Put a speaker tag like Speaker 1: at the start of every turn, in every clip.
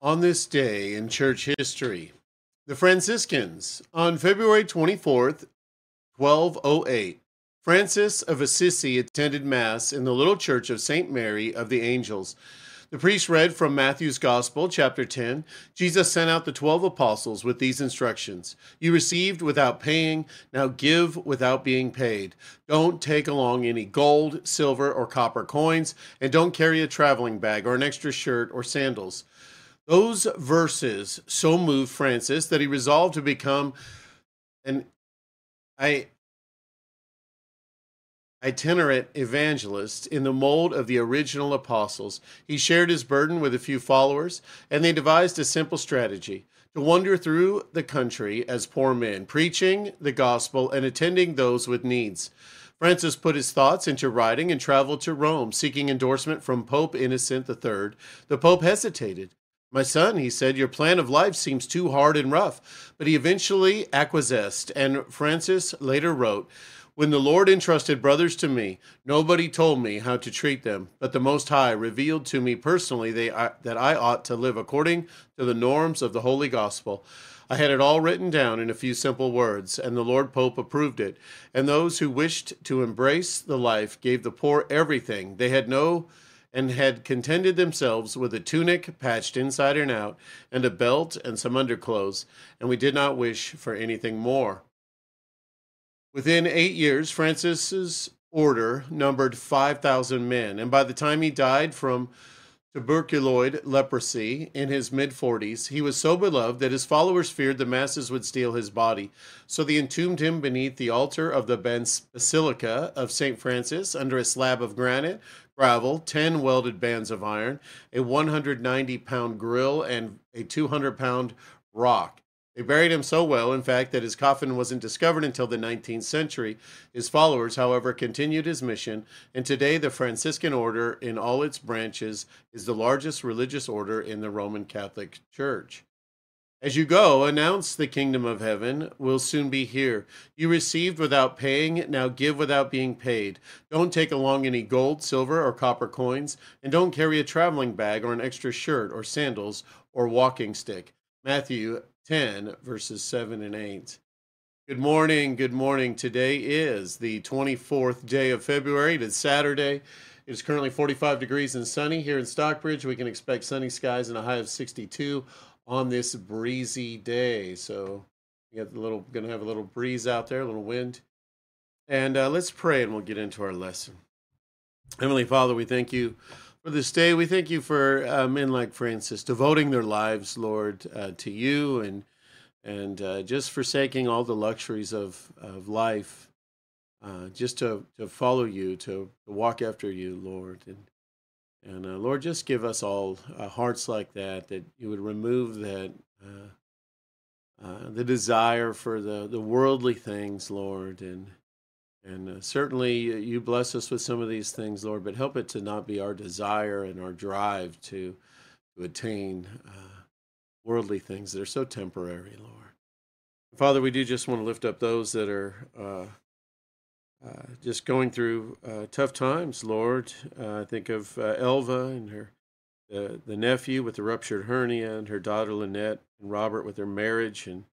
Speaker 1: On this day in church history, the Franciscans, on February 24th, 1208, Francis of Assisi attended Mass in the little church of St. Mary of the Angels. The priest read from Matthew's Gospel, chapter 10. Jesus sent out the twelve apostles with these instructions You received without paying, now give without being paid. Don't take along any gold, silver, or copper coins, and don't carry a traveling bag or an extra shirt or sandals. Those verses so moved Francis that he resolved to become an itinerant evangelist in the mold of the original apostles. He shared his burden with a few followers, and they devised a simple strategy to wander through the country as poor men, preaching the gospel and attending those with needs. Francis put his thoughts into writing and traveled to Rome, seeking endorsement from Pope Innocent III. The Pope hesitated. My son, he said, your plan of life seems too hard and rough. But he eventually acquiesced, and Francis later wrote, When the Lord entrusted brothers to me, nobody told me how to treat them, but the Most High revealed to me personally they, I, that I ought to live according to the norms of the Holy Gospel. I had it all written down in a few simple words, and the Lord Pope approved it. And those who wished to embrace the life gave the poor everything. They had no and had contented themselves with a tunic patched inside and out, and a belt and some underclothes, and we did not wish for anything more. Within eight years, Francis's order numbered 5,000 men, and by the time he died from tuberculoid leprosy in his mid 40s, he was so beloved that his followers feared the masses would steal his body. So they entombed him beneath the altar of the Basilica of St. Francis under a slab of granite gravel, 10 welded bands of iron, a 190 pound grill, and a 200 pound rock. They buried him so well, in fact, that his coffin wasn't discovered until the 19th century. His followers, however, continued his mission, and today the Franciscan order, in all its branches, is the largest religious order in the Roman Catholic Church. As you go, announce the kingdom of heaven will soon be here. You received without paying, now give without being paid. Don't take along any gold, silver, or copper coins, and don't carry a traveling bag or an extra shirt or sandals or walking stick. Matthew 10, verses 7 and 8. Good morning. Good morning. Today is the 24th day of February. It is Saturday. It is currently 45 degrees and sunny here in Stockbridge. We can expect sunny skies and a high of 62 on this breezy day. So we got a little, going to have a little breeze out there, a little wind. And uh, let's pray and we'll get into our lesson. Heavenly Father, we thank you for this day. We thank you for uh, men like Francis devoting their lives, Lord, uh, to you and and uh, just forsaking all the luxuries of, of life, uh, just to, to follow you, to, to walk after you, Lord. And and uh, Lord, just give us all uh, hearts like that, that you would remove that uh, uh the desire for the, the worldly things, Lord, and and uh, certainly you bless us with some of these things, Lord, but help it to not be our desire and our drive to to attain uh, worldly things that are so temporary, Lord. Father, we do just want to lift up those that are uh, just going through uh, tough times, Lord. Uh, I think of uh, Elva and her the nephew with the ruptured hernia, and her daughter Lynette, and Robert with their marriage, and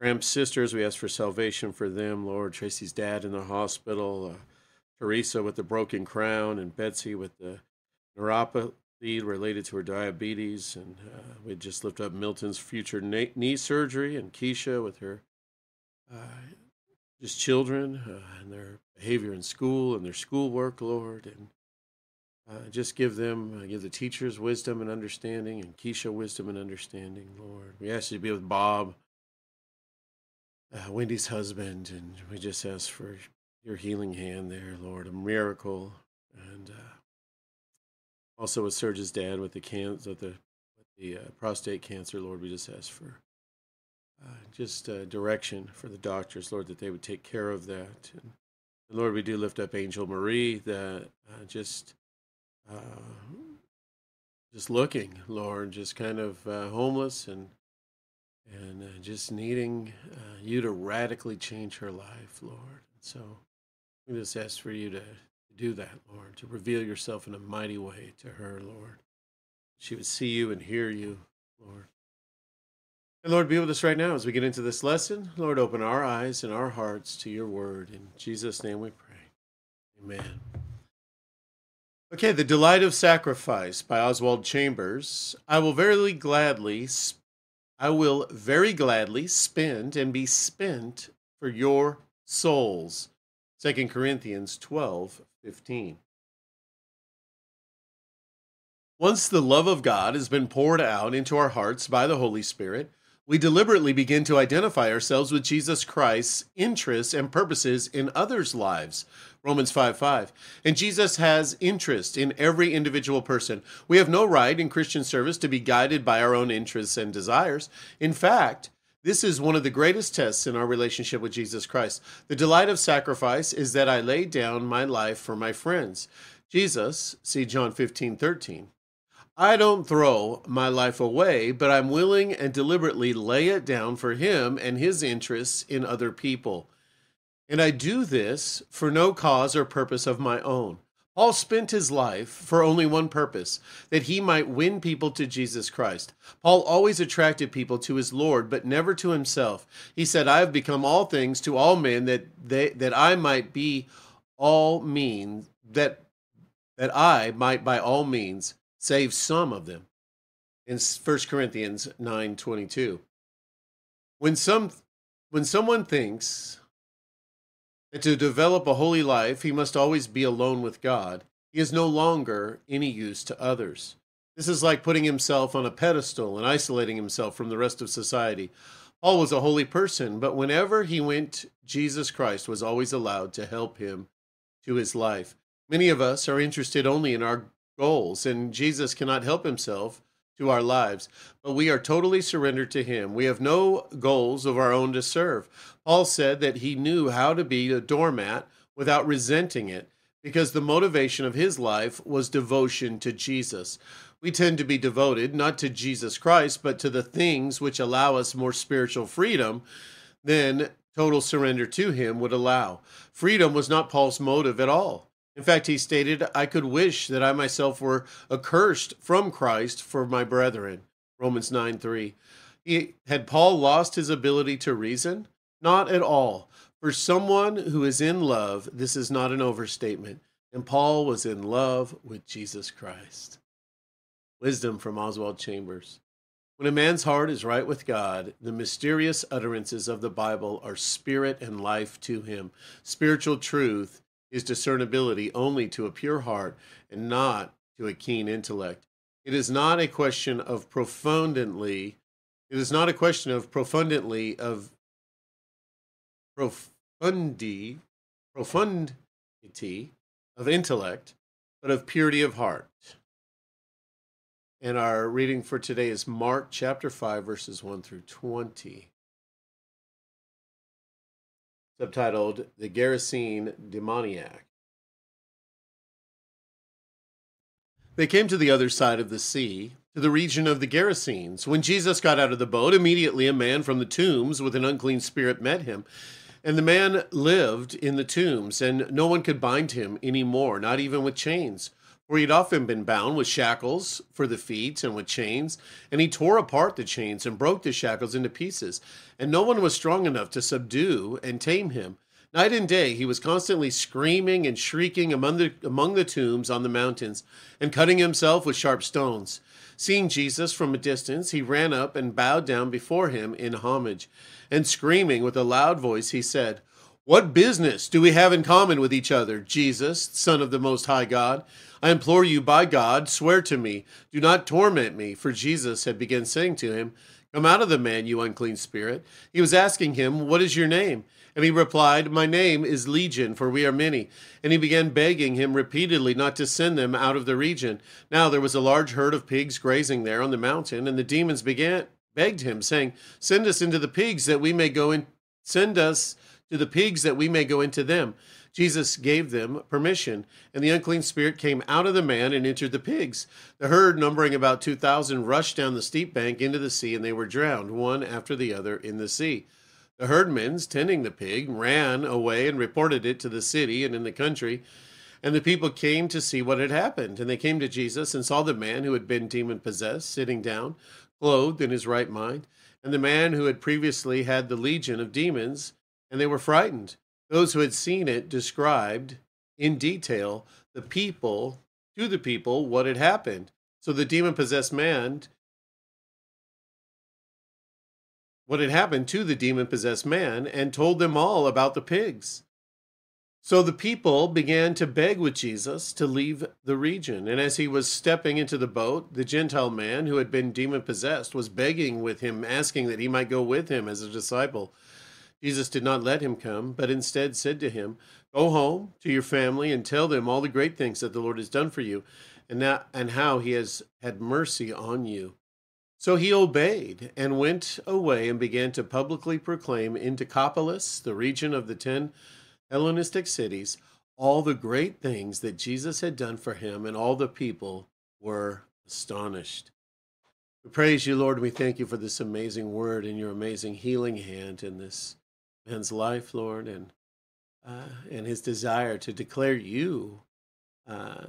Speaker 1: Graham's sisters. We ask for salvation for them, Lord. Tracy's dad in the hospital, uh, Teresa with the broken crown, and Betsy with the neuropathy related to her diabetes. And we just lift up Milton's future knee surgery, and Keisha with her just children uh, and their behavior in school and their schoolwork, Lord, and uh, just give them, uh, give the teachers wisdom and understanding, and Keisha wisdom and understanding, Lord. We ask you to be with Bob, uh, Wendy's husband, and we just ask for your healing hand there, Lord, a miracle, and uh, also with Serge's dad with the cancer, with the, with the uh, prostate cancer, Lord. We just ask for uh, just uh, direction for the doctors, Lord, that they would take care of that. And, Lord, we do lift up Angel Marie, that uh, just just looking, Lord, just kind of homeless and and just needing you to radically change her life, Lord. So we just ask for you to do that, Lord, to reveal yourself in a mighty way to her, Lord. She would see you and hear you, Lord. And Lord, be with us right now as we get into this lesson. Lord, open our eyes and our hearts to your word. In Jesus' name we pray. Amen. Okay, The Delight of Sacrifice by Oswald Chambers. I will very gladly I will very gladly spend and be spent for your souls. 2 Corinthians 12, 15. Once the love of God has been poured out into our hearts by the Holy Spirit, we deliberately begin to identify ourselves with Jesus Christ's interests and purposes in others' lives. Romans 5 5. And Jesus has interest in every individual person. We have no right in Christian service to be guided by our own interests and desires. In fact, this is one of the greatest tests in our relationship with Jesus Christ. The delight of sacrifice is that I lay down my life for my friends. Jesus, see John 15 13. I don't throw my life away, but I'm willing and deliberately lay it down for him and his interests in other people. And I do this for no cause or purpose of my own. Paul spent his life for only one purpose that he might win people to Jesus Christ. Paul always attracted people to his Lord, but never to himself. He said, I have become all things to all men that they that I might be all means that that I might by all means save some of them. In 1 Corinthians 9:22. When some when someone thinks that to develop a holy life he must always be alone with God, he is no longer any use to others. This is like putting himself on a pedestal and isolating himself from the rest of society. Paul was a holy person, but whenever he went, Jesus Christ was always allowed to help him to his life. Many of us are interested only in our goals, and Jesus cannot help himself to our lives, but we are totally surrendered to him. We have no goals of our own to serve. Paul said that he knew how to be a doormat without resenting it because the motivation of his life was devotion to Jesus. We tend to be devoted not to Jesus Christ, but to the things which allow us more spiritual freedom than total surrender to him would allow. Freedom was not Paul's motive at all. In fact, he stated, I could wish that I myself were accursed from Christ for my brethren. Romans 9 3. He, had Paul lost his ability to reason? Not at all. For someone who is in love, this is not an overstatement. And Paul was in love with Jesus Christ. Wisdom from Oswald Chambers. When a man's heart is right with God, the mysterious utterances of the Bible are spirit and life to him. Spiritual truth is discernibility only to a pure heart and not to a keen intellect. It is not a question of profundly, it is not a question of profundly of profundi, profundity of intellect, but of purity of heart. And our reading for today is Mark chapter 5, verses 1 through 20 subtitled The Gerasene Demoniac. They came to the other side of the sea, to the region of the Gerasenes. When Jesus got out of the boat, immediately a man from the tombs with an unclean spirit met him. And the man lived in the tombs, and no one could bind him any more, not even with chains for he had often been bound with shackles for the feet and with chains, and he tore apart the chains and broke the shackles into pieces. And no one was strong enough to subdue and tame him. Night and day he was constantly screaming and shrieking among the, among the tombs on the mountains, and cutting himself with sharp stones. Seeing Jesus from a distance, he ran up and bowed down before him in homage. And screaming with a loud voice, he said, What business do we have in common with each other, Jesus, Son of the Most High God? I implore you by God, swear to me, do not torment me. For Jesus had begun saying to him, Come out of the man, you unclean spirit. He was asking him, What is your name? And he replied, My name is Legion, for we are many. And he began begging him repeatedly not to send them out of the region. Now there was a large herd of pigs grazing there on the mountain, and the demons began begged him, saying, Send us into the pigs that we may go in send us to the pigs that we may go into them. Jesus gave them permission, and the unclean spirit came out of the man and entered the pigs. The herd, numbering about 2,000, rushed down the steep bank into the sea, and they were drowned, one after the other, in the sea. The herdmen, tending the pig, ran away and reported it to the city and in the country. And the people came to see what had happened. And they came to Jesus and saw the man who had been demon possessed sitting down, clothed in his right mind, and the man who had previously had the legion of demons, and they were frightened. Those who had seen it described in detail the people to the people what had happened. So the demon possessed man what had happened to the demon possessed man and told them all about the pigs. So the people began to beg with Jesus to leave the region. And as he was stepping into the boat, the Gentile man who had been demon possessed was begging with him, asking that he might go with him as a disciple. Jesus did not let him come, but instead said to him, Go home to your family and tell them all the great things that the Lord has done for you and, that, and how he has had mercy on you. So he obeyed and went away and began to publicly proclaim in Decapolis, the region of the ten Hellenistic cities, all the great things that Jesus had done for him, and all the people were astonished. We praise you, Lord. We thank you for this amazing word and your amazing healing hand in this man's life, Lord, and uh, and his desire to declare you uh,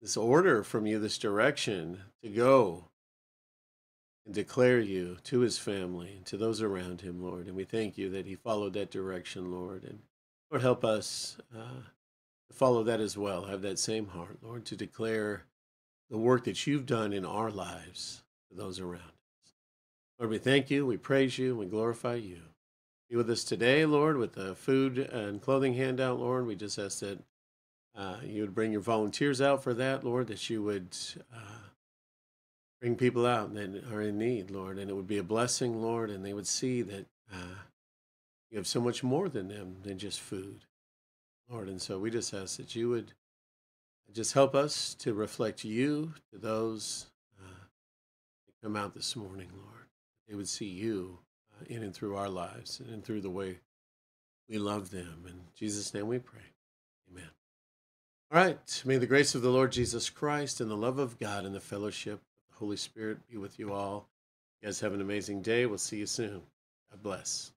Speaker 1: this order from you, this direction to go and declare you to his family and to those around him, Lord. And we thank you that he followed that direction, Lord. And Lord, help us uh, to follow that as well, have that same heart, Lord, to declare the work that you've done in our lives to those around us. Lord, we thank you, we praise you, we glorify you. Be with us today, Lord, with the food and clothing handout, Lord. We just ask that uh, you would bring your volunteers out for that, Lord, that you would. Uh, bring people out that are in need, Lord, and it would be a blessing, Lord, and they would see that uh, you have so much more than them than just food, Lord. And so we just ask that you would just help us to reflect you to those uh, that come out this morning, Lord. They would see you in and through our lives and through the way we love them. In Jesus' name we pray. Amen. All right. May the grace of the Lord Jesus Christ and the love of God and the fellowship of the Holy Spirit be with you all. You guys have an amazing day. We'll see you soon. God bless.